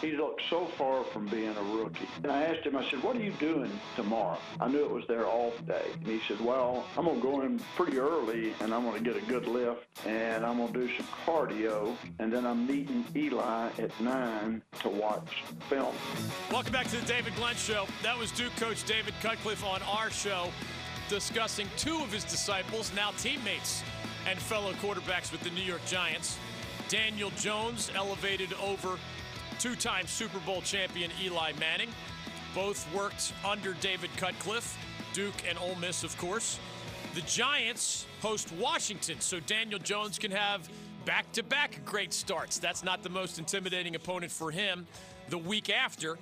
He looked so far from being a rookie. And I asked him, I said, what are you doing tomorrow? I knew it was their off day. And he said, well, I'm going to go in pretty early and I'm going to get a good lift and I'm going to do some cardio. And then I'm meeting Eli at 9 to watch film. Welcome back to the David Glenn Show. That was Duke coach David Cutcliffe on our show discussing two of his disciples, now teammates and fellow quarterbacks with the New York Giants. Daniel Jones elevated over two time Super Bowl champion Eli Manning. Both worked under David Cutcliffe, Duke and Ole Miss, of course. The Giants host Washington, so Daniel Jones can have back to back great starts. That's not the most intimidating opponent for him the week after.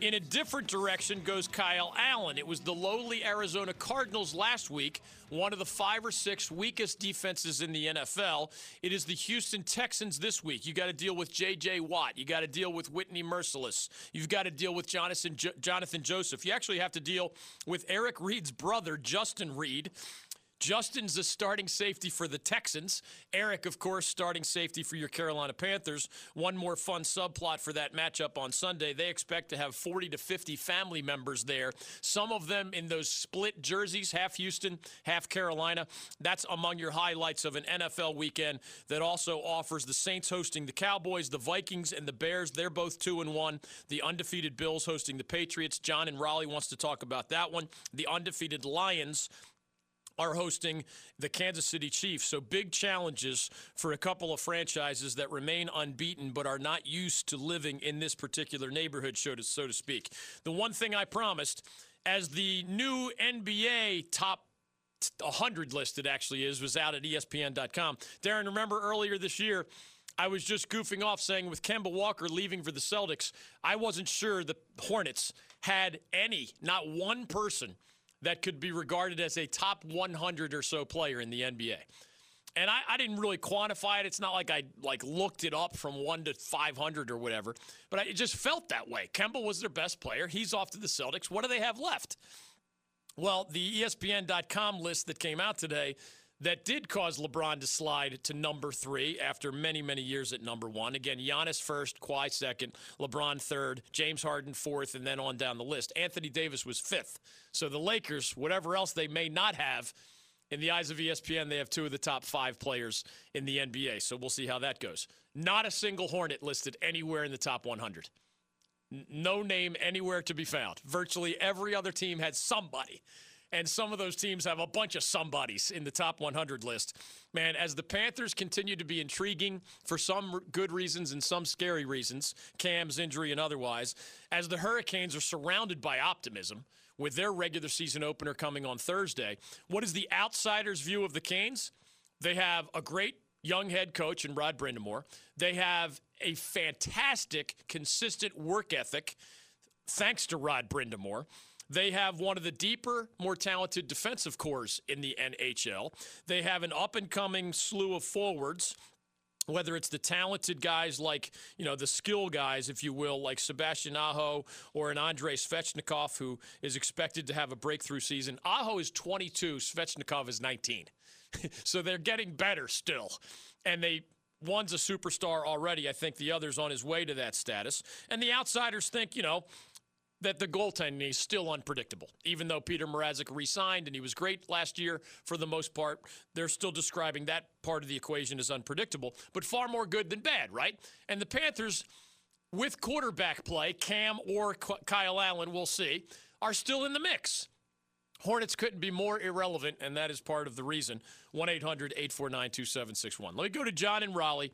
In a different direction goes Kyle Allen. It was the lowly Arizona Cardinals last week, one of the five or six weakest defenses in the NFL. It is the Houston Texans this week. You got to deal with J.J. Watt. You got to deal with Whitney Mercilus. You've got to deal with Jonathan, jo- Jonathan Joseph. You actually have to deal with Eric Reid's brother, Justin Reid. Justin's the starting safety for the Texans. Eric, of course, starting safety for your Carolina Panthers. One more fun subplot for that matchup on Sunday. They expect to have 40 to 50 family members there. Some of them in those split jerseys, half Houston, half Carolina. That's among your highlights of an NFL weekend that also offers the Saints hosting the Cowboys, the Vikings, and the Bears. They're both 2 and 1. The undefeated Bills hosting the Patriots. John and Raleigh wants to talk about that one. The undefeated Lions are hosting the Kansas City Chiefs. So big challenges for a couple of franchises that remain unbeaten but are not used to living in this particular neighborhood, so to, so to speak. The one thing I promised, as the new NBA top 100 list it actually is was out at ESPN.com. Darren, remember earlier this year, I was just goofing off saying with Kemba Walker leaving for the Celtics, I wasn't sure the Hornets had any, not one person – that could be regarded as a top 100 or so player in the NBA. And I, I, didn't really quantify it. It's not like I like looked it up from one to 500 or whatever, but I, it just felt that way. Kemba was their best player. He's off to the Celtics. What do they have left? Well, the ESPN.com list that came out today that did cause LeBron to slide to number three after many, many years at number one. Again, Giannis first, Kawhi second, LeBron third, James Harden fourth, and then on down the list. Anthony Davis was fifth. So the Lakers, whatever else they may not have, in the eyes of ESPN, they have two of the top five players in the NBA. So we'll see how that goes. Not a single Hornet listed anywhere in the top 100. No name anywhere to be found. Virtually every other team had somebody and some of those teams have a bunch of somebodies in the top 100 list. Man, as the Panthers continue to be intriguing for some good reasons and some scary reasons, Cam's injury and otherwise, as the Hurricanes are surrounded by optimism with their regular season opener coming on Thursday, what is the outsider's view of the Canes? They have a great young head coach in Rod Brind'Amour. They have a fantastic, consistent work ethic, thanks to Rod Brind'Amour. They have one of the deeper, more talented defensive cores in the NHL. They have an up and coming slew of forwards whether it's the talented guys like, you know, the skill guys, if you will, like Sebastian Aho or an Andrei Svechnikov, who is expected to have a breakthrough season. Aho is 22, Svechnikov is 19. so they're getting better still. And they one's a superstar already. I think the other's on his way to that status. And the outsiders think, you know, that the goaltending is still unpredictable. Even though Peter Mrazek re-signed and he was great last year for the most part, they're still describing that part of the equation as unpredictable, but far more good than bad, right? And the Panthers, with quarterback play, Cam or Kyle Allen, we'll see, are still in the mix. Hornets couldn't be more irrelevant, and that is part of the reason. 1 800 849 2761. Let me go to John and Raleigh.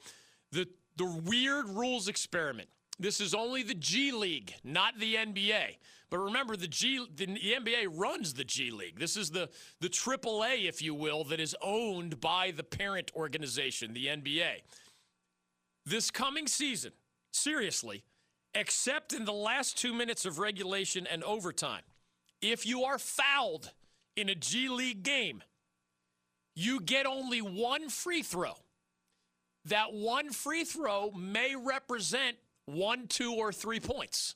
The, the weird rules experiment this is only the G League, not the NBA. But remember, the G, the, the NBA runs the G League. This is the the AAA, if you will, that is owned by the parent organization, the NBA. This coming season, seriously, except in the last two minutes of regulation and overtime, if you are fouled in a G League game, you get only one free throw. That one free throw may represent one, two, or three points.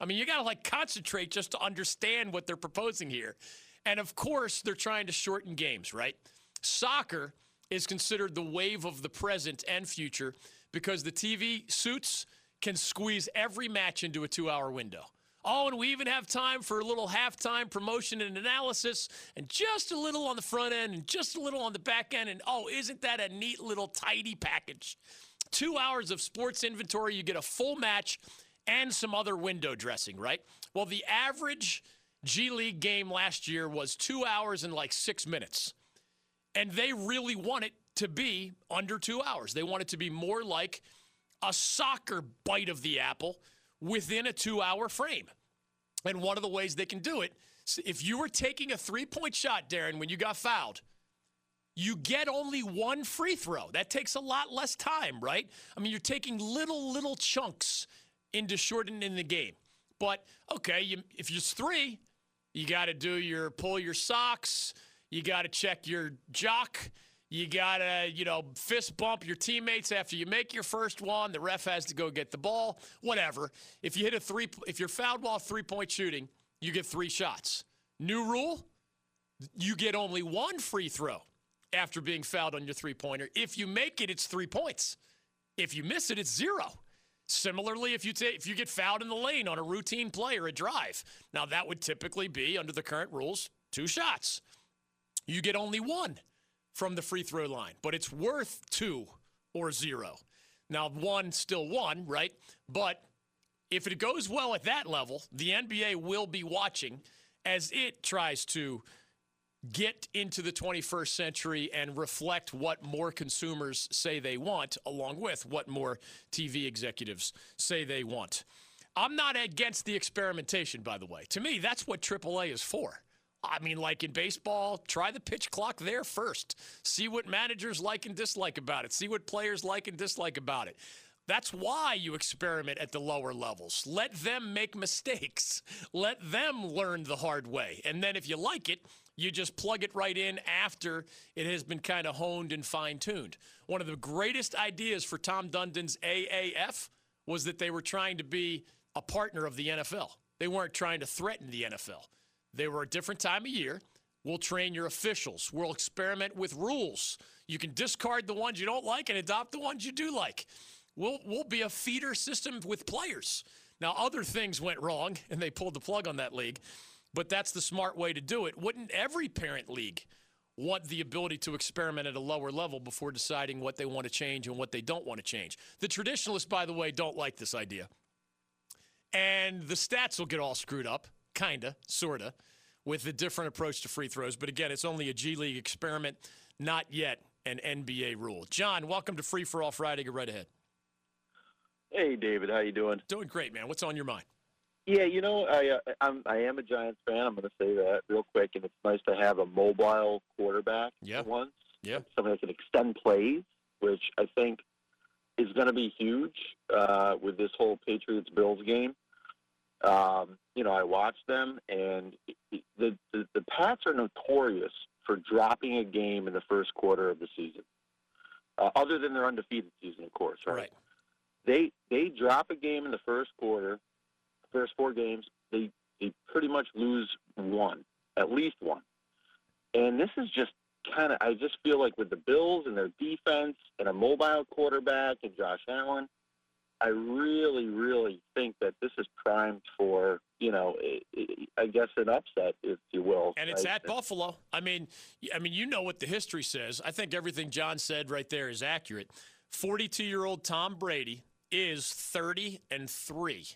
I mean, you got to like concentrate just to understand what they're proposing here. And of course, they're trying to shorten games, right? Soccer is considered the wave of the present and future because the TV suits can squeeze every match into a two hour window. Oh, and we even have time for a little halftime promotion and analysis, and just a little on the front end, and just a little on the back end. And oh, isn't that a neat little tidy package? Two hours of sports inventory, you get a full match and some other window dressing, right? Well, the average G League game last year was two hours and like six minutes. And they really want it to be under two hours. They want it to be more like a soccer bite of the apple within a two hour frame. And one of the ways they can do it, if you were taking a three point shot, Darren, when you got fouled, you get only one free throw. That takes a lot less time, right? I mean, you're taking little, little chunks into shortening the game. But okay, you, if it's three, you got to do your pull your socks, you got to check your jock. You got to, you know, fist bump your teammates after you make your first one. The ref has to go get the ball, whatever. If you hit a three, if you're fouled while three point shooting, you get three shots. New rule you get only one free throw after being fouled on your three pointer. If you make it, it's three points. If you miss it, it's zero. Similarly, if you take if you get fouled in the lane on a routine play or a drive, now that would typically be under the current rules two shots. You get only one from the free throw line, but it's worth two or zero. Now, one still one, right? But if it goes well at that level, the NBA will be watching as it tries to get into the 21st century and reflect what more consumers say they want, along with what more TV executives say they want. I'm not against the experimentation, by the way. To me, that's what AAA is for. I mean, like in baseball, try the pitch clock there first. See what managers like and dislike about it. See what players like and dislike about it. That's why you experiment at the lower levels. Let them make mistakes. Let them learn the hard way. And then if you like it, you just plug it right in after it has been kind of honed and fine tuned. One of the greatest ideas for Tom Dundon's AAF was that they were trying to be a partner of the NFL. They weren't trying to threaten the NFL. They were a different time of year. We'll train your officials. We'll experiment with rules. You can discard the ones you don't like and adopt the ones you do like. We'll, we'll be a feeder system with players. Now, other things went wrong, and they pulled the plug on that league, but that's the smart way to do it. Wouldn't every parent league want the ability to experiment at a lower level before deciding what they want to change and what they don't want to change? The traditionalists, by the way, don't like this idea. And the stats will get all screwed up kind of, sort of, with a different approach to free throws. But again, it's only a G League experiment, not yet an NBA rule. John, welcome to Free for All Friday. Go right ahead. Hey, David, how you doing? Doing great, man. What's on your mind? Yeah, you know, I uh, I'm I am a Giants fan. I'm going to say that real quick, and it's nice to have a mobile quarterback yeah. once. Yeah, something that can extend plays, which I think is going to be huge uh, with this whole Patriots Bills game. Um, you know, I watched them, and the, the the Pats are notorious for dropping a game in the first quarter of the season. Uh, other than their undefeated season, of course, right? right? They they drop a game in the first quarter, first four games. They they pretty much lose one, at least one. And this is just kind of I just feel like with the Bills and their defense and a mobile quarterback and Josh Allen, I really, really think that this is primed for, you know, I guess an upset, if you will. And it's at Buffalo. I mean, I mean, you know what the history says. I think everything John said right there is accurate. 42-year-old Tom Brady is 30 and 3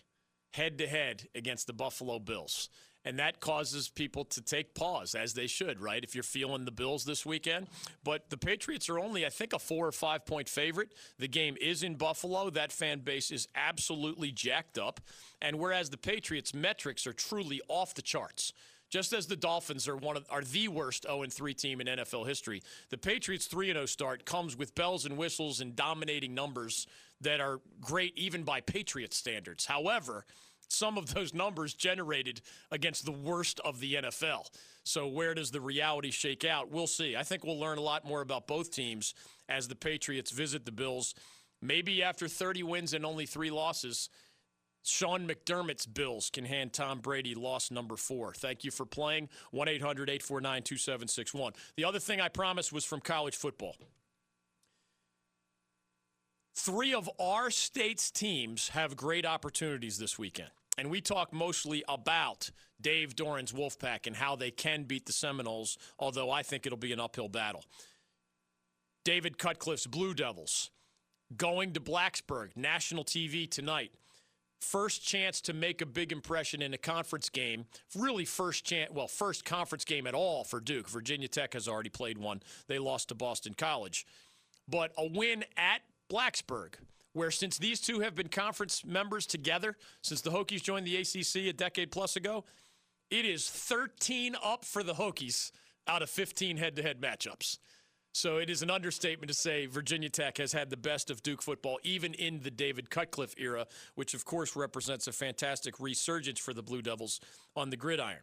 head to head against the Buffalo Bills. And that causes people to take pause, as they should, right? If you're feeling the Bills this weekend. But the Patriots are only, I think, a four or five point favorite. The game is in Buffalo. That fan base is absolutely jacked up. And whereas the Patriots' metrics are truly off the charts, just as the Dolphins are one of are the worst 0 3 team in NFL history, the Patriots 3 0 start comes with bells and whistles and dominating numbers that are great even by Patriot standards. However, some of those numbers generated against the worst of the NFL. So, where does the reality shake out? We'll see. I think we'll learn a lot more about both teams as the Patriots visit the Bills. Maybe after 30 wins and only three losses, Sean McDermott's Bills can hand Tom Brady loss number four. Thank you for playing. 1 800 849 2761. The other thing I promised was from college football. Three of our state's teams have great opportunities this weekend. And we talk mostly about Dave Doeren's Wolfpack and how they can beat the Seminoles, although I think it'll be an uphill battle. David Cutcliffe's Blue Devils going to Blacksburg, national TV tonight. First chance to make a big impression in a conference game. Really, first chance, well, first conference game at all for Duke. Virginia Tech has already played one. They lost to Boston College. But a win at Blacksburg, where since these two have been conference members together, since the Hokies joined the ACC a decade plus ago, it is 13 up for the Hokies out of 15 head to head matchups. So it is an understatement to say Virginia Tech has had the best of Duke football, even in the David Cutcliffe era, which of course represents a fantastic resurgence for the Blue Devils on the gridiron.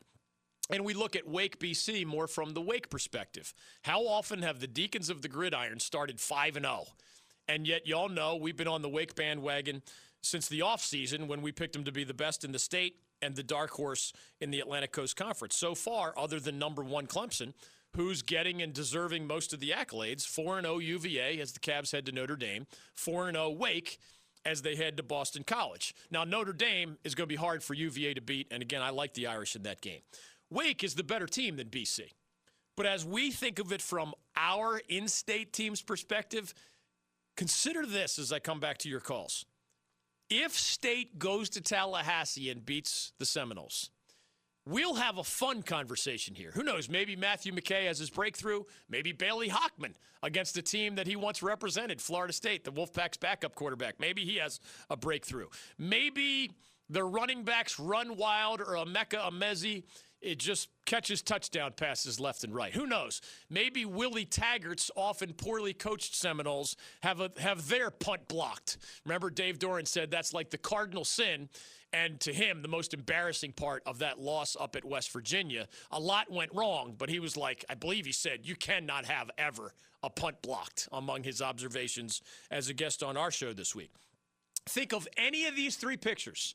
And we look at Wake BC more from the Wake perspective. How often have the Deacons of the Gridiron started 5 and 0? And yet, y'all know we've been on the Wake bandwagon since the offseason when we picked them to be the best in the state and the dark horse in the Atlantic Coast Conference. So far, other than number one Clemson, who's getting and deserving most of the accolades. 4 0 UVA as the Cavs head to Notre Dame, 4 0 Wake as they head to Boston College. Now, Notre Dame is going to be hard for UVA to beat, and again, I like the Irish in that game. Wake is the better team than BC. But as we think of it from our in state team's perspective, consider this as I come back to your calls. If state goes to Tallahassee and beats the Seminoles, We'll have a fun conversation here. Who knows? Maybe Matthew McKay has his breakthrough. Maybe Bailey Hockman against a team that he once represented, Florida State, the Wolfpack's backup quarterback. Maybe he has a breakthrough. Maybe the running backs run wild or Emeka Emezie it just catches touchdown passes left and right. Who knows? Maybe Willie Taggart's often poorly coached Seminoles have a, have their punt blocked. Remember, Dave Doeren said that's like the cardinal sin. And to him, the most embarrassing part of that loss up at West Virginia, a lot went wrong, but he was like, I believe he said, you cannot have ever a punt blocked among his observations as a guest on our show this week. Think of any of these three pictures.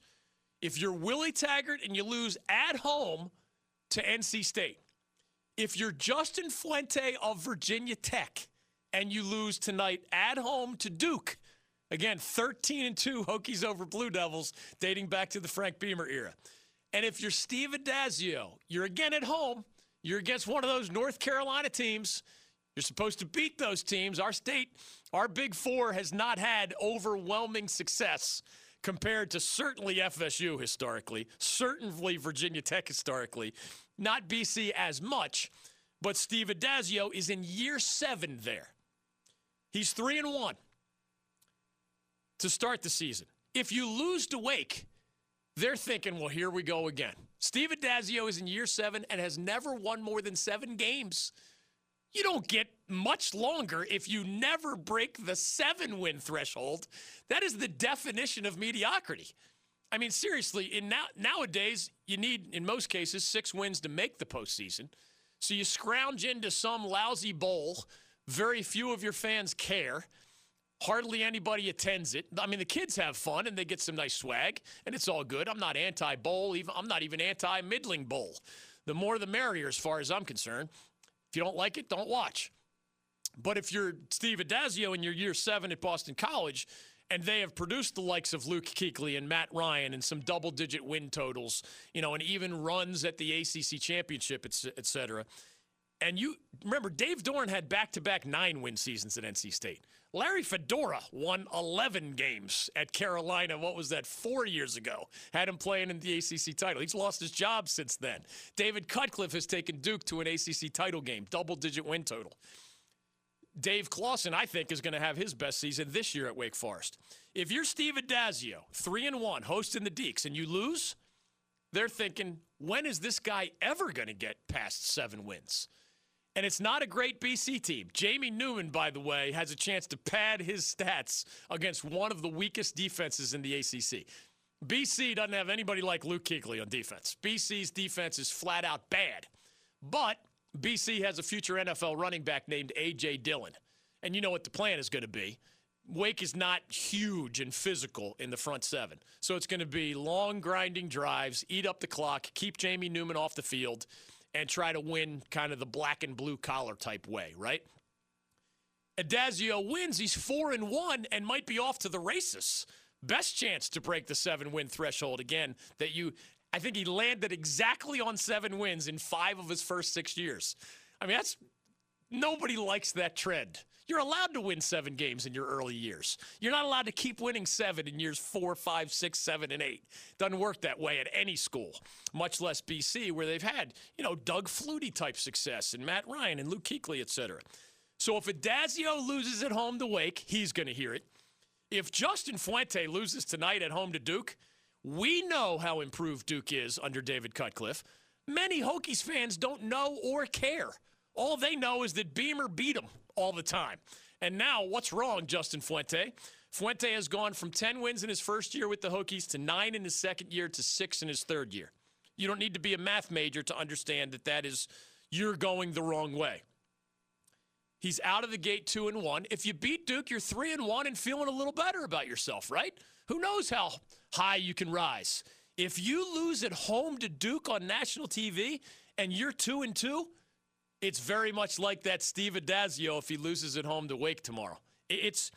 If you're Willie Taggart and you lose at home to NC State, if you're Justin Fuente of Virginia Tech and you lose tonight at home to Duke, Again, 13 and 2 Hokies over Blue Devils dating back to the Frank Beamer era. And if you're Steve Addazio, you're again at home. You're against one of those North Carolina teams. You're supposed to beat those teams. Our state, our Big Four, has not had overwhelming success compared to certainly FSU historically, certainly Virginia Tech historically, not BC as much. But Steve Addazio is in year seven there. He's three and one to start the season. If you lose to Wake, they're thinking, well, here we go again. Steve Addazio is in year seven and has never won more than seven games. You don't get much longer if you never break the seven win threshold. That is the definition of mediocrity. I mean, seriously, in now, nowadays, you need, in most cases, six wins to make the postseason. So you scrounge into some lousy bowl. Very few of your fans care. Hardly anybody attends it. I mean, the kids have fun and they get some nice swag, and it's all good. I'm not anti bowl. Even I'm not even anti middling bowl. The more the merrier, as far as I'm concerned. If you don't like it, don't watch. But if you're Steve Addazio in your year seven at Boston College, and they have produced the likes of Luke Kuechly and Matt Ryan and some double-digit win totals, you know, and even runs at the ACC championship, et cetera. And you remember Dave Doeren had back-to-back nine-win seasons at NC State. Larry Fedora won 11 games at Carolina. What was that, four years ago? Had him playing in the ACC title. He's lost his job since then. David Cutcliffe has taken Duke to an ACC title game, double digit win total. Dave Clawson, I think, is going to have his best season this year at Wake Forest. If you're Steve Addazio, three and one, hosting the Deacs, and you lose, they're thinking, when is this guy ever going to get past seven wins? And it's not a great BC team. Jamie Newman, by the way, has a chance to pad his stats against one of the weakest defenses in the ACC. BC doesn't have anybody like Luke Kuechly on defense. BC's defense is flat out bad. But BC has a future NFL running back named A.J. Dillon. And you know what the plan is going to be. Wake is not huge and physical in the front seven. So it's going to be long, grinding drives, eat up the clock, keep Jamie Newman off the field and try to win kind of the black and blue collar type way, right? Addazio wins, he's four and one and might be off to the races. Best chance to break the seven win threshold again. That you, I think he landed exactly on seven wins in five of his first six years. I mean, that's nobody likes that trend. You're allowed to win seven games in your early years. You're not allowed to keep winning seven in years four, five, six, seven, and eight. Doesn't work that way at any school, much less BC, where they've had, you know, Doug Flutie type success and Matt Ryan and Luke Kuechly, et cetera. So if Addazio loses at home to Wake, he's going to hear it. If Justin Fuente loses tonight at home to Duke, we know how improved Duke is under David Cutcliffe. Many Hokies fans don't know or care. All they know is that Beamer beat them all the time. And now, what's wrong, Justin Fuente? Fuente has gone from 10 wins in his first year with the Hokies to nine in his second year to six in his third year. You don't need to be a math major to understand that that is, you're going the wrong way. He's out of the gate two and one. If you beat Duke, you're three and one and feeling a little better about yourself, right? Who knows how high you can rise? If you lose at home to Duke on national TV and you're two and two, it's very much like that Steve Addazio if he loses at home to Wake tomorrow. It's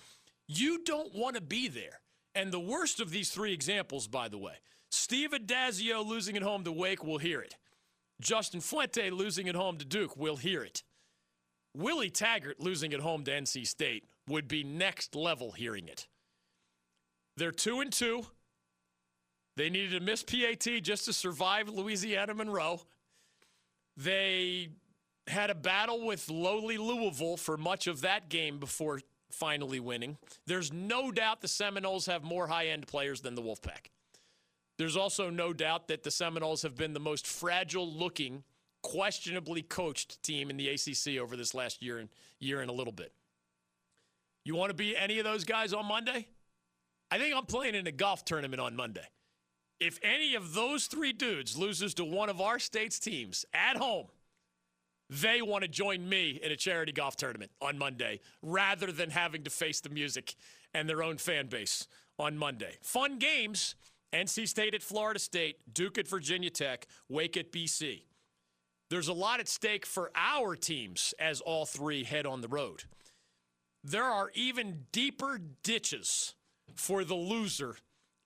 you don't want to be there. And the worst of these three examples, by the way, Steve Addazio losing at home to Wake will hear it. Justin Fuente losing at home to Duke will hear it. Willie Taggart losing at home to NC State would be next level hearing it. They're two and two. They needed to miss PAT just to survive Louisiana Monroe. They had a battle with lowly Louisville for much of that game before finally winning. There's no doubt the Seminoles have more high end players than the Wolfpack. There's also no doubt that the Seminoles have been the most fragile looking, questionably coached team in the ACC over this last year and year and a little bit. You want to be any of those guys on Monday? I think I'm playing in a golf tournament on Monday. If any of those three dudes loses to one of our state's teams at home, they want to join me in a charity golf tournament on Monday rather than having to face the music and their own fan base on Monday. Fun games NC State at Florida State, Duke at Virginia Tech, Wake at BC. There's a lot at stake for our teams as all three head on the road. There are even deeper ditches for the loser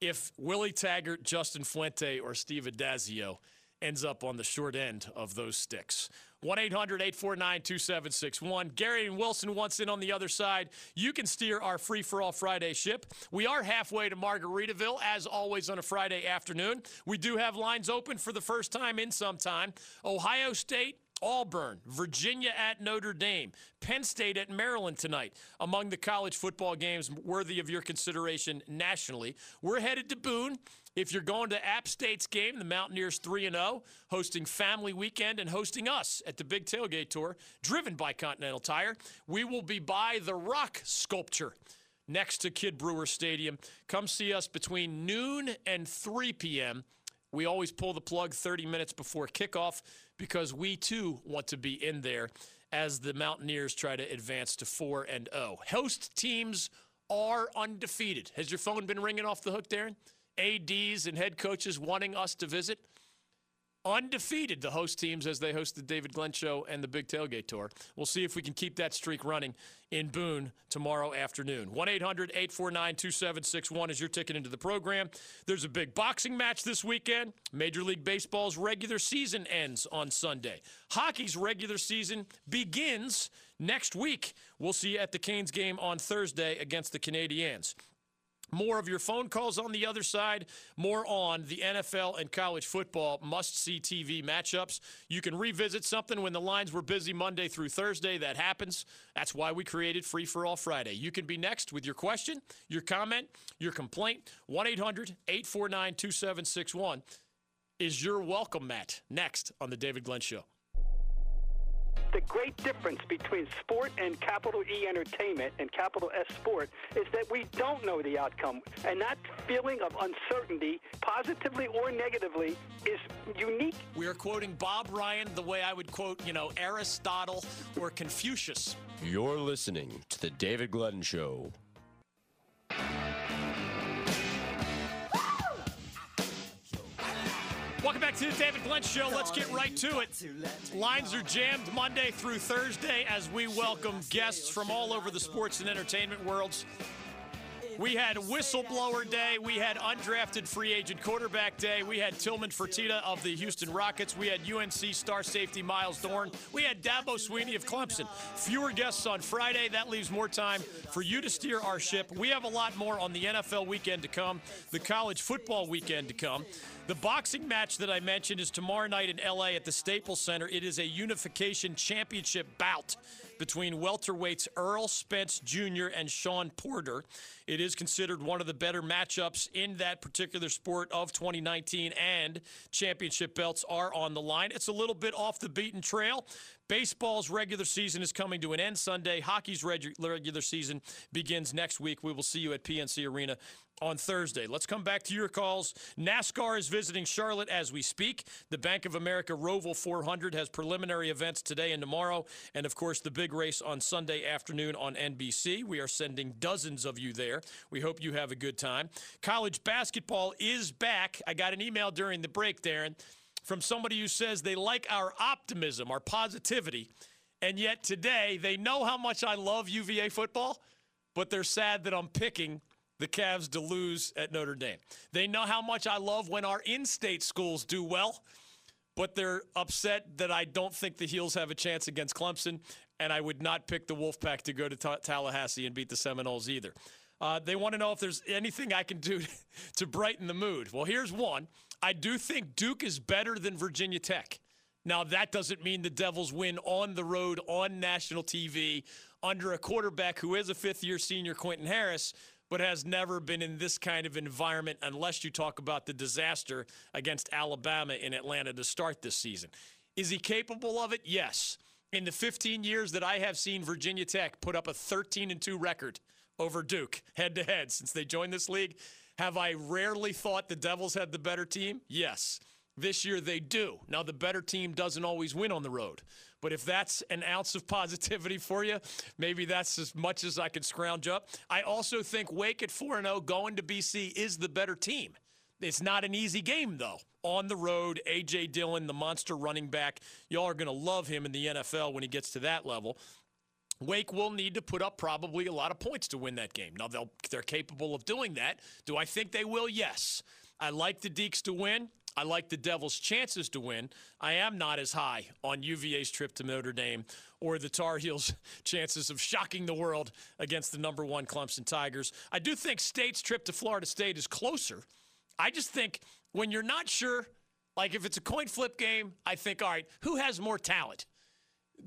if Willie Taggart, Justin Fuente, or Steve Addazio ends up on the short end of those sticks. 1 800 849 2761. Gary and Wilson wants in on the other side. You can steer our free for all Friday ship. We are halfway to Margaritaville, as always, on a Friday afternoon. We do have lines open for the first time in some time. Ohio State Auburn, Virginia at Notre Dame, Penn State at Maryland tonight, among the college football games worthy of your consideration nationally. We're headed to Boone. If you're going to App State's game, the Mountaineers 3 0, hosting Family Weekend and hosting us at the Big Tailgate Tour, driven by Continental Tire, we will be by the Rock Sculpture next to Kidd Brewer Stadium. Come see us between noon and 3 p.m. We always pull the plug 30 minutes before kickoff because we too want to be in there as the Mountaineers try to advance to 4 and 0. Host teams are undefeated. Has your phone been ringing off the hook, Darren? ADs and head coaches wanting us to visit. Undefeated, the host teams as they host the David Glenn Show and the Big Tailgate Tour. We'll see if we can keep that streak running in Boone tomorrow afternoon. 1 800 849 2761 is your ticket into the program. There's a big boxing match this weekend. Major League Baseball's regular season ends on Sunday. Hockey's regular season begins next week. We'll see you at the Canes game on Thursday against the Canadiens. More of your phone calls on the other side, more on the NFL and college football must see TV matchups. You can revisit something when the lines were busy Monday through Thursday. That happens. That's why we created Free for All Friday. You can be next with your question, your comment, your complaint. 1 800 849 2761 is your welcome mat next on The David Glenn Show the great difference between sport and capital E entertainment and capital S sport is that we don't know the outcome. And that feeling of uncertainty, positively or negatively, is unique. We are quoting Bob Ryan the way I would quote, you know, Aristotle or Confucius. You're listening to The David Glenn Show. To the David Glenn Show. Let's get right to it. Lines are jammed Monday through Thursday as we welcome guests from all over the sports and entertainment worlds. We had Whistleblower Day. We had Undrafted Free Agent Quarterback Day. We had Tillman Fertitta of the Houston Rockets. We had UNC star safety Myles Dorn. We had Dabo Swinney of Clemson. Fewer guests on Friday. That leaves more time for you to steer our ship. We have a lot more on the NFL weekend to come, the college football weekend to come. The boxing match that I mentioned is tomorrow night in LA at the Staples Center. It is a unification championship bout between welterweights Errol Spence Jr. and Shawn Porter. It is considered one of the better matchups in that particular sport of 2019, and championship belts are on the line. It's a little bit off the beaten trail. Baseball's regular season is coming to an end Sunday. Hockey's regular season begins next week. We will see you at PNC Arena on Thursday. Let's come back to your calls. NASCAR is visiting Charlotte as we speak. The Bank of America Roval 400 has preliminary events today and tomorrow, and of course, the big race on Sunday afternoon on NBC. We are sending dozens of you there. We hope you have a good time. College basketball is back. I got an email during the break, Darren, from somebody who says they like our optimism, our positivity, and yet today they know how much I love UVA football, but they're sad that I'm picking the Cavs to lose at Notre Dame. They know how much I love when our in state schools do well, but they're upset that I don't think the Heels have a chance against Clemson, and I would not pick the Wolfpack to go to ta- Tallahassee and beat the Seminoles either. Uh, they want to know if there's anything I can do to brighten the mood. Well, here's one. I do think Duke is better than Virginia Tech. Now, that doesn't mean the Devils win on the road on national TV under a quarterback who is a fifth year senior, Quentin Harris, but has never been in this kind of environment unless you talk about the disaster against Alabama in Atlanta to start this season. Is he capable of it? Yes. In the 15 years that I have seen Virginia Tech put up a 13 and 2 record over Duke head to head since they joined this league, have I rarely thought the Devils had the better team? Yes. This year they do. Now, the better team doesn't always win on the road. But if that's an ounce of positivity for you, maybe that's as much as I can scrounge up. I also think Wake at 4 0 going to BC is the better team. It's not an easy game, though. On the road, A.J. Dillon, the monster running back. Y'all are going to love him in the NFL when he gets to that level. Wake will need to put up probably a lot of points to win that game. Now, they'll, they're capable of doing that. Do I think they will? Yes. I like the Deacs to win. I like the Devils' chances to win. I am not as high on UVA's trip to Notre Dame or the Tar Heels' chances of shocking the world against the number one Clemson Tigers. I do think State's trip to Florida State is closer. I just think when you're not sure, like if it's a coin flip game, I think, all right, who has more talent?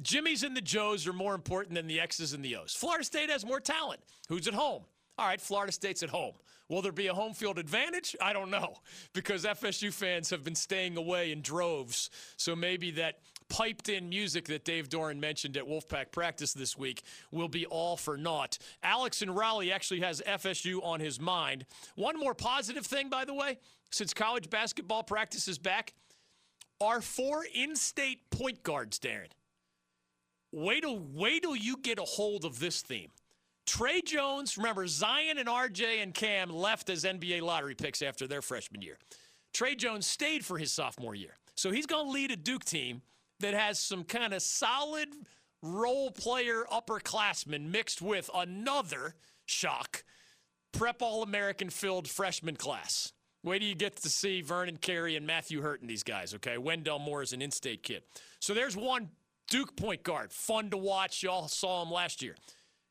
Jimmy's and the Joes are more important than the X's and the O's. Florida State has more talent. Who's at home? All right, Florida State's at home. Will there be a home field advantage? I don't know because FSU fans have been staying away in droves. So maybe that piped in music that Dave Doeren mentioned at Wolfpack practice this week will be all for naught. Alex and Raleigh actually has FSU on his mind. One more positive thing, by the way, since college basketball practice is back, our four in state point guards, Darren. Wait till, wait till you get a hold of this theme. Tre Jones, remember, Zion and RJ and Cam left as NBA lottery picks after their freshman year. Tre Jones stayed for his sophomore year. So he's going to lead a Duke team that has some kind of solid role player upperclassmen mixed with another shock prep All American filled freshman class. Wait till you get to see Vernon Carey and Matthew Hurt and these guys, okay? Wendell Moore is an in state kid. So there's one Duke point guard. Fun to watch. Y'all saw him last year.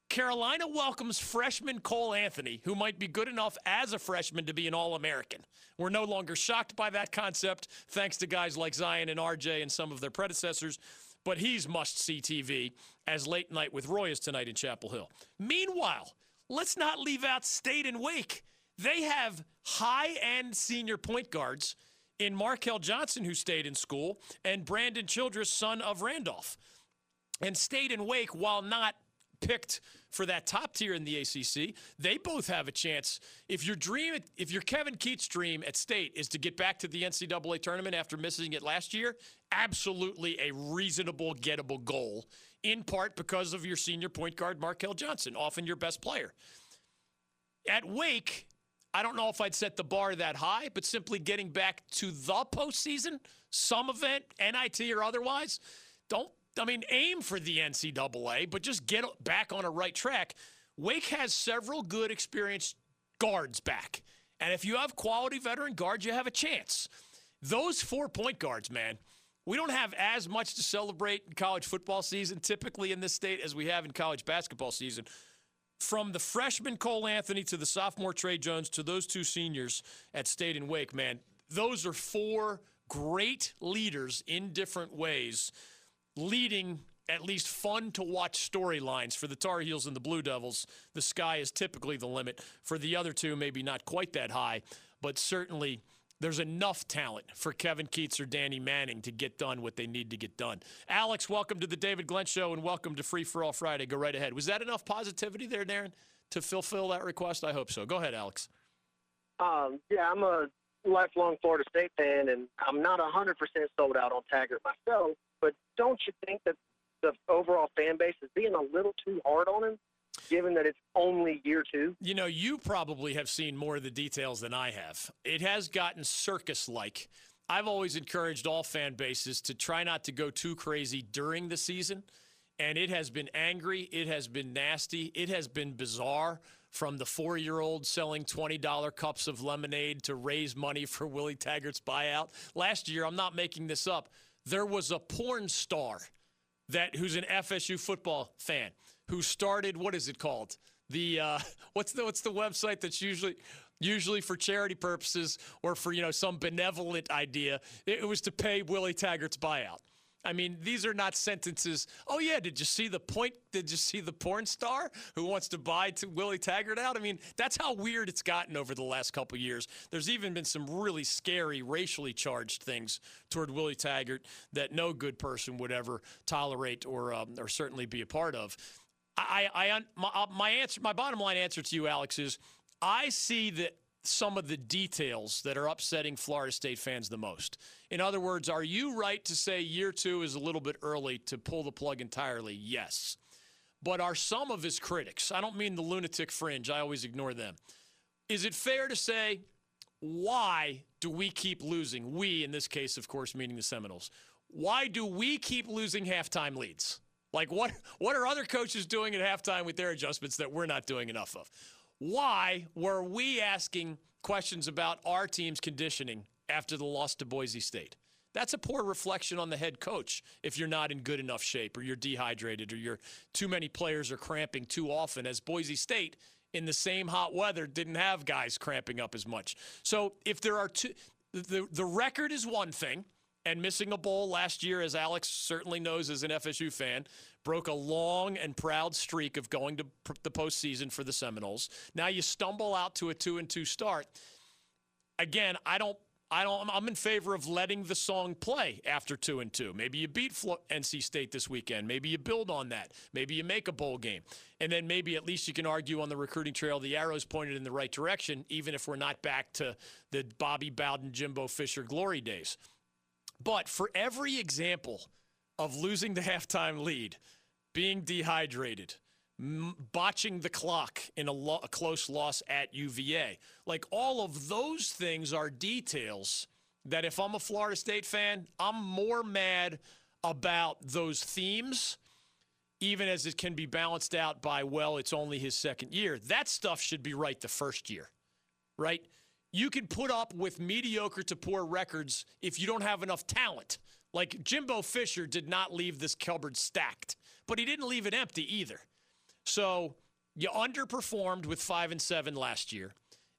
Carolina welcomes freshman Cole Anthony, who might be good enough as a freshman to be an All American. We're no longer shocked by that concept, thanks to guys like Zion and RJ and some of their predecessors, but he's must see TV, as Late Night with Roy is tonight in Chapel Hill. Meanwhile, let's not leave out State and Wake. They have high end senior point guards in Markell Johnson, who stayed in school, and Brandon Childress, son of Randolph. And stayed in Wake, while not picked for that top tier in the ACC. They both have a chance. If your dream, if your Kevin Keatts' dream at State is to get back to the NCAA tournament after missing it last year, absolutely a reasonable, gettable goal. In part because of your senior point guard Markell Johnson, often your best player. At Wake, I don't know if I'd set the bar that high, but simply getting back to the postseason, some event, NIT or otherwise, don't, I mean, aim for the NCAA, but just get back on a right track. Wake has several good experienced guards back. And if you have quality veteran guards, you have a chance. Those four point guards, man, we don't have as much to celebrate in college football season typically in this state as we have in college basketball season from the freshman Cole Anthony to the sophomore Tre Jones to those two seniors at State and Wake, man, those are four great leaders in different ways, leading at least fun to watch storylines for the Tar Heels and the Blue Devils. The sky is typically the limit. For the other two, maybe not quite that high, but certainly there's enough talent for Kevin Keatts or Danny Manning to get done what they need to get done. Alex, welcome to the David Glenn Show and welcome to Free for All Friday. Go right ahead. Was that enough positivity there, Darren, to fulfill that request? I hope so. Go ahead, Alex. Um, yeah, I'm a lifelong Florida State fan, and I'm not 100% sold out on Taggart myself. But don't you think that the overall fan base is being a little too hard on him? Given that it's only year two? You know, you probably have seen more of the details than I have. It has gotten circus like. I've always encouraged all fan bases to try not to go too crazy during the season. And it has been angry. It has been nasty. It has been bizarre from the four year old selling $20 cups of lemonade to raise money for Willie Taggart's buyout. Last year, I'm not making this up, there was a porn star that who's an FSU football fan who started what is it called? The uh, what's the what's the website that's usually usually for charity purposes or for you know some benevolent idea. It was to pay Willie Taggart's buyout. I mean, these are not sentences. Oh yeah, did you see the point? Did you see the porn star who wants to buy to Willie Taggart out? I mean, that's how weird it's gotten over the last couple years. There's even been some really scary racially charged things toward Willie Taggart that no good person would ever tolerate or um, or certainly be a part of. I, I, my, uh, my answer, my bottom line answer to you, Alex, is I see that some of the details that are upsetting Florida State fans the most. In other words, are you right to say year two is a little bit early to pull the plug entirely? Yes. But are some of his critics, I don't mean the lunatic fringe, I always ignore them. Is it fair to say, why do we keep losing? We, in this case, of course, meaning the Seminoles. Why do we keep losing halftime leads? Like what what are other coaches doing at halftime with their adjustments that we're not doing enough of? Why were we asking questions about our team's conditioning after the loss to Boise State? That's a poor reflection on the head coach if you're not in good enough shape or you're dehydrated or you're too many players are cramping too often as Boise State in the same hot weather didn't have guys cramping up as much. So if there are two the the record is one thing and missing a bowl last year, as Alex certainly knows as an FSU fan, broke a long and proud streak of going to the postseason for the Seminoles. Now you stumble out to a two and two start. Again, I don't. I don't. I'm in favor of letting the song play after two and two. Maybe you beat NC State this weekend. Maybe you build on that. Maybe you make a bowl game, and then maybe at least you can argue on the recruiting trail the arrows pointed in the right direction, even if we're not back to the Bobby Bowden, Jimbo Fisher glory days. But for every example of losing the halftime lead, being dehydrated, botching the clock in a, lo- a close loss at UVA, like all of those things are details that if I'm a Florida State fan, I'm more mad about those themes even as it can be balanced out by, well, it's only his second year. That stuff should be right the first year, right? You can put up with mediocre to poor records if you don't have enough talent. Like Jimbo Fisher did not leave this cupboard stacked, but he didn't leave it empty either. So you underperformed with five and seven last year,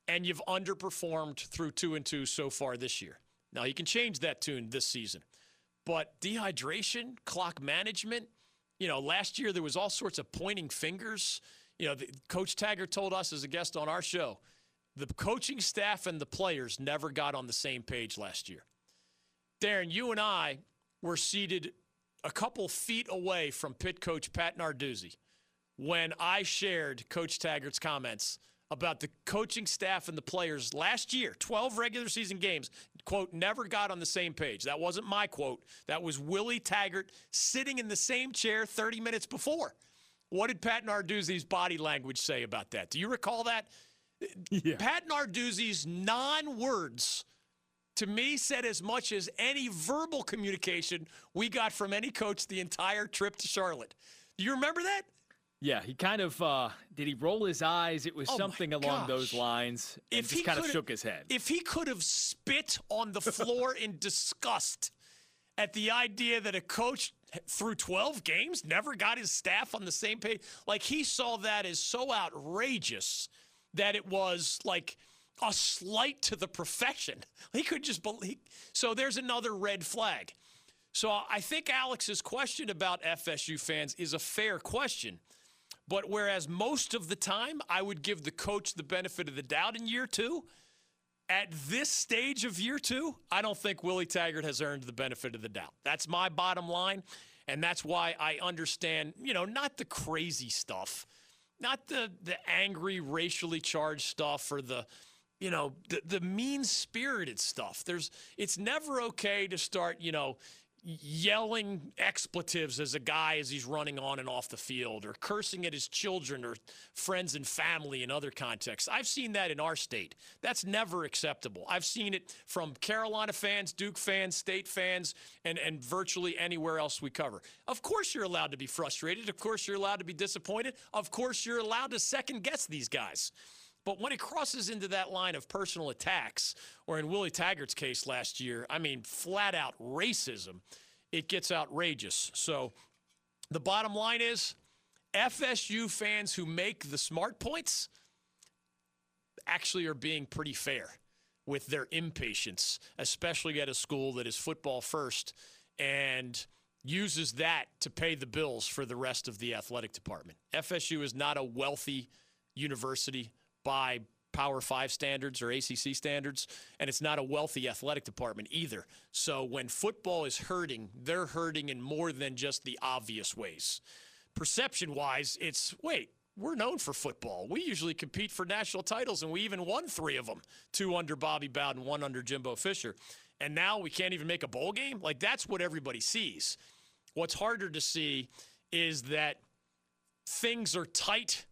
and you've underperformed through two and two so far this year. Now you can change that tune this season, but dehydration, clock management. You know, last year there was all sorts of pointing fingers. You know, the, Coach Taggart told us as a guest on our show the coaching staff and the players never got on the same page last year. Darren, you and I were seated a couple feet away from Pitt coach Pat Narduzzi when I shared Coach Taggart's comments about the coaching staff and the players last year, 12 regular season games, quote, never got on the same page. That wasn't my quote. That was Willie Taggart sitting in the same chair 30 minutes before. What did Pat Narduzzi's body language say about that? Do you recall that? Yeah. Pat Narduzzi's non words to me said as much as any verbal communication we got from any coach the entire trip to Charlotte. Do you remember that? Yeah, he kind of uh, did he roll his eyes? It was oh something along those lines. And if just he kind of shook his head. If he could have spit on the floor in disgust at the idea that a coach through 12 games never got his staff on the same page, like he saw that as so outrageous that it was like a slight to the profession. He could just believe. So there's another red flag. So I think Alex's question about FSU fans is a fair question. But whereas most of the time I would give the coach the benefit of the doubt in year two, at this stage of year two, I don't think Willie Taggart has earned the benefit of the doubt. That's my bottom line. And that's why I understand, you know, not the crazy stuff, not the the angry, racially charged stuff or the, you know, the, the mean spirited stuff. There's it's never okay to start, you know, yelling expletives as a guy as he's running on and off the field or cursing at his children or friends and family in other contexts. I've seen that in our state. That's never acceptable. I've seen it from Carolina fans, Duke fans, state fans, and, and virtually anywhere else we cover. Of course, you're allowed to be frustrated. Of course, you're allowed to be disappointed. Of course, you're allowed to second guess these guys. But when it crosses into that line of personal attacks, or in Willie Taggart's case last year, I mean, flat out racism, it gets outrageous. So the bottom line is FSU fans who make the smart points actually are being pretty fair with their impatience, especially at a school that is football first and uses that to pay the bills for the rest of the athletic department. FSU is not a wealthy university by Power Five standards or ACC standards, and it's not a wealthy athletic department either. So when football is hurting, they're hurting in more than just the obvious ways. Perception wise, it's wait, we're known for football. We usually compete for national titles, and we even won three of them two under Bobby Bowden, one under Jimbo Fisher. And now we can't even make a bowl game? Like, that's what everybody sees. What's harder to see is that things are tight,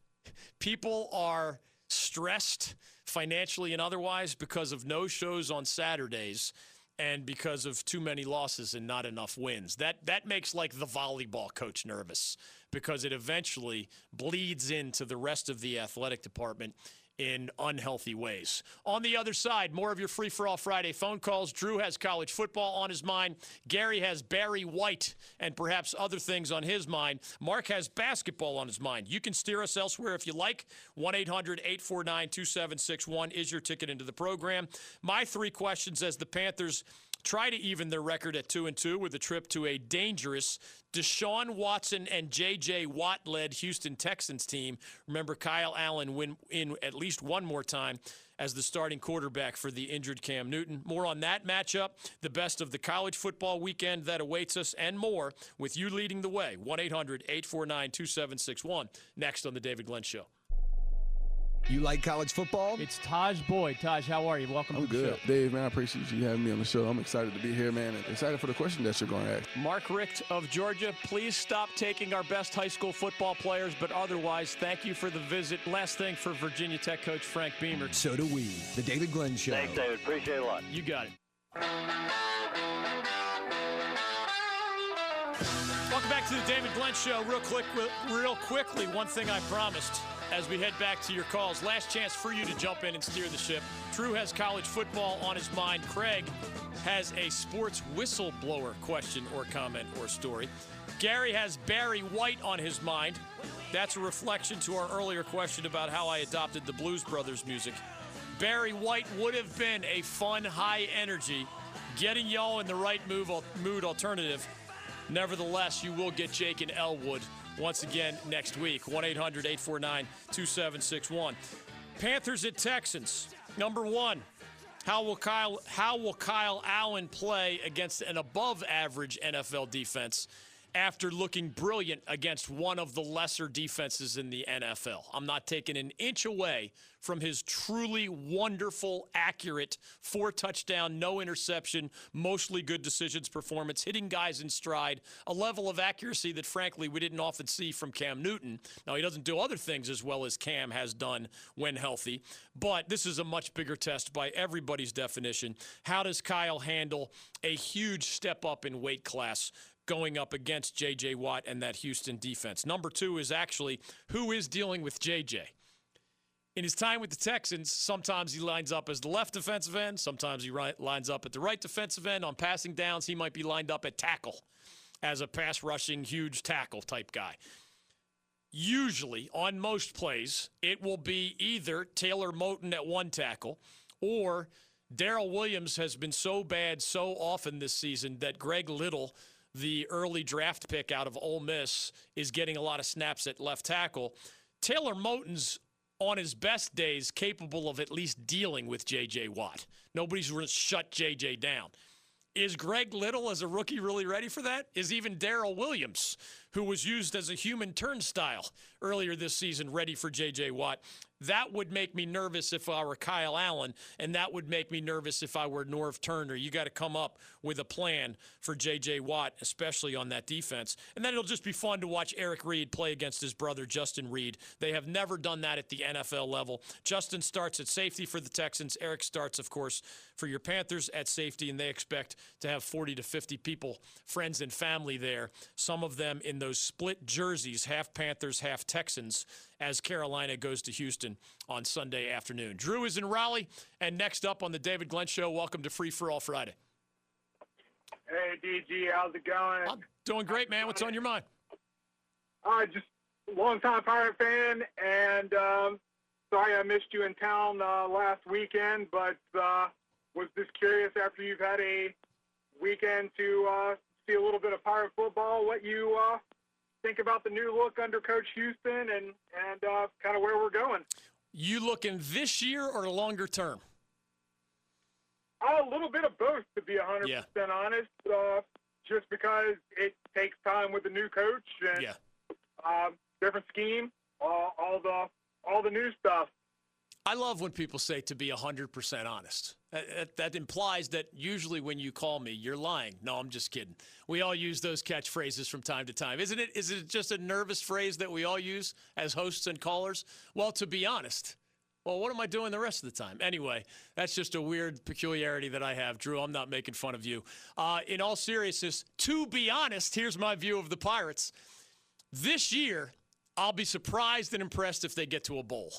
people are stressed financially and otherwise because of no shows on Saturdays and because of too many losses and not enough wins. That that makes like the volleyball coach nervous because it eventually bleeds into the rest of the athletic department in unhealthy ways. On the other side, more of your free for all Friday phone calls. Drew has college football on his mind. Gary has Barry White and perhaps other things on his mind. Mark has basketball on his mind. You can steer us elsewhere if you like. 1 800 849 2761 is your ticket into the program. My three questions as the Panthers try to even their record at 2 and 2 with a trip to a dangerous Deshaun Watson and J.J. Watt led Houston Texans team. Remember, Kyle Allen win in at least one more time as the starting quarterback for the injured Cam Newton. More on that matchup, the best of the college football weekend that awaits us, and more with you leading the way. 1 800 849 2761. Next on The David Glenn Show. You like college football? It's Tajh Boyd. Tajh, how are you? Welcome to the show. I'm to the good. show. Dave, man, I appreciate you having me on the show. I'm excited to be here, man, and excited for the question that you're going to ask. Mark Richt of Georgia, please stop taking our best high school football players, but otherwise, thank you for the visit. Last thing for Virginia Tech coach Frank Beamer. So do we. The David Glenn Show. Thanks, David. Appreciate it a lot. You got it. Welcome back to the David Glenn Show. Real quick, real quickly, one thing I promised as we head back to your calls. Last chance for you to jump in and steer the ship. Drew has college football on his mind. Craig has a sports whistleblower question or comment or story. Gary has Barry White on his mind. That's a reflection to our earlier question about how I adopted the Blues Brothers music. Barry White would have been a fun, high energy, getting y'all in the right move, mood alternative. Nevertheless, you will get Jake and Elwood once again next week. 1 800 849 2761. Panthers at Texans. Number one, how will Kyle how will Kyle Allen play against an above average NFL defense? After looking brilliant against one of the lesser defenses in the NFL. I'm not taking an inch away from his truly wonderful, accurate, four touchdown, no interception, mostly good decisions performance, hitting guys in stride, a level of accuracy that, frankly, we didn't often see from Cam Newton. Now, he doesn't do other things as well as Cam has done when healthy, but this is a much bigger test by everybody's definition. How does Kyle handle a huge step up in weight class? Going up against J.J. Watt and that Houston defense. Number two is actually who is dealing with J.J. In his time with the Texans, sometimes he lines up as the left defensive end, sometimes he right, lines up at the right defensive end. On passing downs, he might be lined up at tackle as a pass rushing, huge tackle type guy. Usually, on most plays, it will be either Taylor Moton at one tackle or Daryl Williams has been so bad so often this season that Greg Little the early draft pick out of Ole Miss, is getting a lot of snaps at left tackle. Taylor Moton's on his best days capable of at least dealing with J.J. Watt. Nobody's shut J.J. down. Is Greg Little as a rookie really ready for that? Is even Daryl Williams, who was used as a human turnstile earlier this season, ready for J.J. Watt? That would make me nervous if I were Kyle Allen, and that would make me nervous if I were Norv Turner. You got to come up with a plan for J.J. Watt, especially on that defense. And then it'll just be fun to watch Eric Reid play against his brother, Justin Reid. They have never done that at the NFL level. Justin starts at safety for the Texans. Eric starts, of course, for your Panthers at safety, and they expect to have 40 to 50 people, friends and family there, some of them in those split jerseys, half Panthers, half Texans as Carolina goes to Houston on Sunday afternoon. Drew is in Raleigh, and next up on the David Glenn Show, welcome to Free for All Friday. Hey, DG, how's it going? I'm doing great, man. What's on your mind? Uh, just longtime Pirate fan, and um, sorry I missed you in town uh, last weekend, but uh, was just curious after you've had a weekend to uh, see a little bit of Pirate football, what you uh, think about the new look under Coach Houston and and uh, kind of where we're going. You looking this year or longer term? Uh, a little bit of both, to be 100% yeah. honest. Uh, just because it takes time with the new coach and yeah. um, different scheme, all, all the all the new stuff. I love when people say to be 100% honest. That, that, implies that usually when you call me, you're lying. No, I'm just kidding. We all use those catchphrases from time to time. Isn't it? Is it just a nervous phrase that we all use as hosts and callers? Well, to be honest, well, what am I doing the rest of the time? Anyway, that's just a weird peculiarity that I have. Drew, I'm not making fun of you. Uh, in all seriousness, to be honest, here's my view of the Pirates. This year, I'll be surprised and impressed if they get to a bowl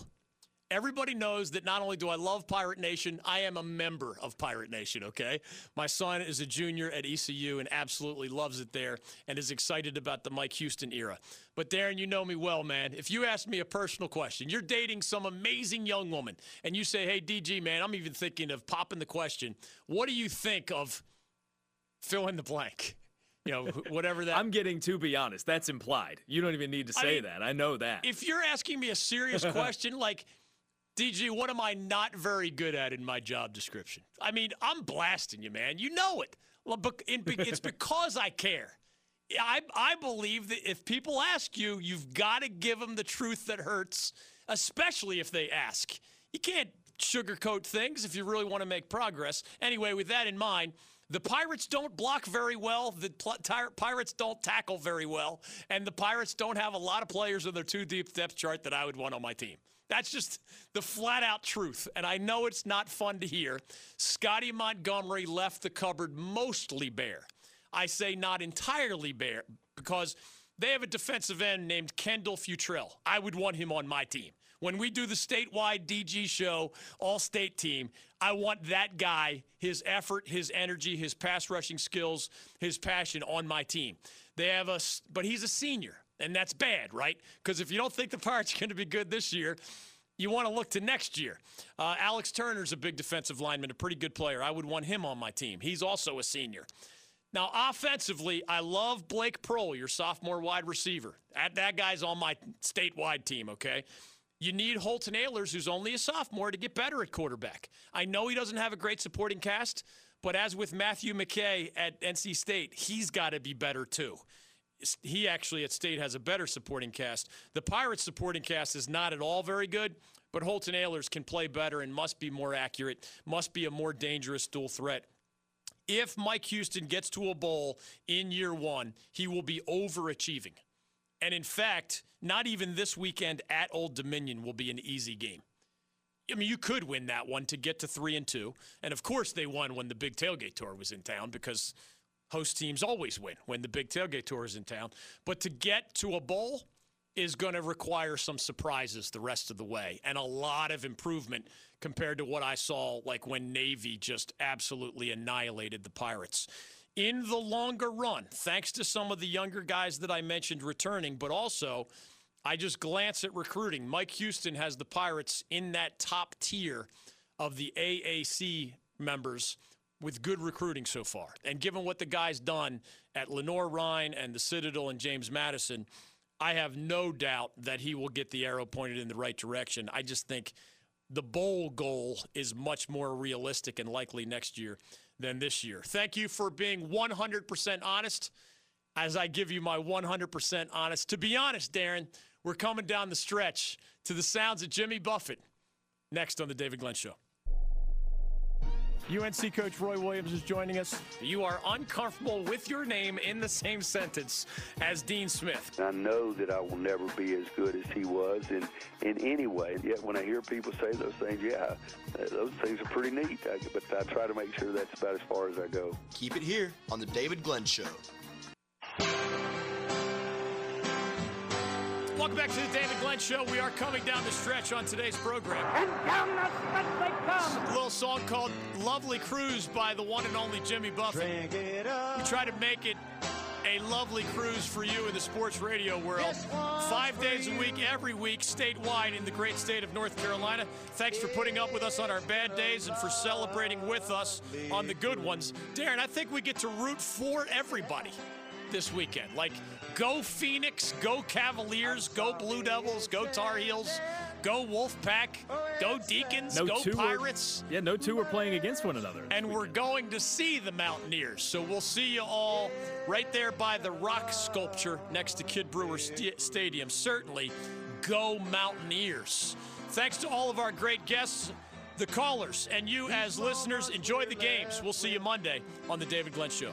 everybody knows that not only do I love Pirate Nation, I am a member of Pirate Nation, okay? My son is a junior at ECU and absolutely loves it there and is excited about the Mike Houston era. But Darren, you know me well, man. If you ask me a personal question, you're dating some amazing young woman, and you say, hey, DG, man, I'm even thinking of popping the question, what do you think of fill in the blank? you know, whatever that. I'm getting to be honest. That's implied. You don't even need to say I mean, that. I know that. If you're asking me a serious question, like DG, what am I not very good at in my job description? I mean, I'm blasting you, man. You know it. It's because I care. I, I believe that if people ask you, you've got to give them the truth that hurts, especially if they ask. You can't sugarcoat things if you really want to make progress. Anyway, with that in mind, the Pirates don't block very well. The Pirates don't tackle very well. And the Pirates don't have a lot of players in their two deep depth chart that I would want on my team. That's just the flat out truth. And I know it's not fun to hear. Scotty Montgomery left the cupboard mostly bare. I say not entirely bare because they have a defensive end named Kendall Futrell. I would want him on my team. When we do the statewide DG show, all state team, I want that guy, his effort, his energy, his pass rushing skills, his passion on my team. They have a, but he's a senior and that's bad, right? Because if you don't think the Pirates are going to be good this year, you want to look to next year. Uh, Alex Turner's a big defensive lineman, a pretty good player. I would want him on my team. He's also a senior. Now, offensively, I love Blake Proehl, your sophomore wide receiver. That, that guy's on my statewide team, okay? You need Holton Ahlers, who's only a sophomore, to get better at quarterback. I know he doesn't have a great supporting cast, but as with Matthew McKay at NC State, he's got to be better too he actually at State has a better supporting cast. The Pirates supporting cast is not at all very good, but Holton Ahlers can play better and must be more accurate, must be a more dangerous dual threat. If Mike Houston gets to a bowl in year one, he will be overachieving. And in fact, not even this weekend at Old Dominion will be an easy game. I mean, you could win that one to get to three and two. And of course, they won when the big tailgate tour was in town because host teams always win when the big tailgate tour is in town. But to get to a bowl is going to require some surprises the rest of the way and a lot of improvement compared to what I saw like when Navy just absolutely annihilated the Pirates. In the longer run, thanks to some of the younger guys that I mentioned returning, but also I just glance at recruiting. Mike Houston has the Pirates in that top tier of the AAC members with good recruiting so far. And given what the guy's done at Lenoir-Rhyne and the Citadel and James Madison, I have no doubt that he will get the arrow pointed in the right direction. I just think the bowl goal is much more realistic and likely next year than this year. Thank you for being 100% honest as I give you my 100% honest. To be honest, Darren, we're coming down the stretch to the sounds of Jimmy Buffett next on The David Glenn Show. UNC coach Roy Williams is joining us. You are uncomfortable with your name in the same sentence as Dean Smith. I know that I will never be as good as he was in, in any way. Yet when I hear people say those things, yeah, uh, those things are pretty neat. I, but I try to make sure that's about as far as I go. Keep it here on The David Glenn Show. Welcome back to the David Glenn Show. We are coming down the stretch on today's program. And down the stretch they come. A little song called Lovely Cruise by the one and only Jimmy Buffett. We try to make it a lovely cruise for you in the sports radio world. Five days a week, every week, statewide in the great state of North Carolina. Thanks for putting up with us on our bad days and for celebrating with us on the good ones. Darren, I think we get to root for everybody this weekend. Like, go Phoenix, go Cavaliers, go Blue Devils, go Tar Heels, go Wolfpack, go Deacons, no go Pirates. Yeah, no two are playing against one another. And we're going to see the Mountaineers. So we'll see you all right there by the rock sculpture next to Kidd Brewer St- Stadium. Certainly, go Mountaineers. Thanks to all of our great guests the callers, and you as listeners. Enjoy the games. We'll see you Monday on The David Glenn Show.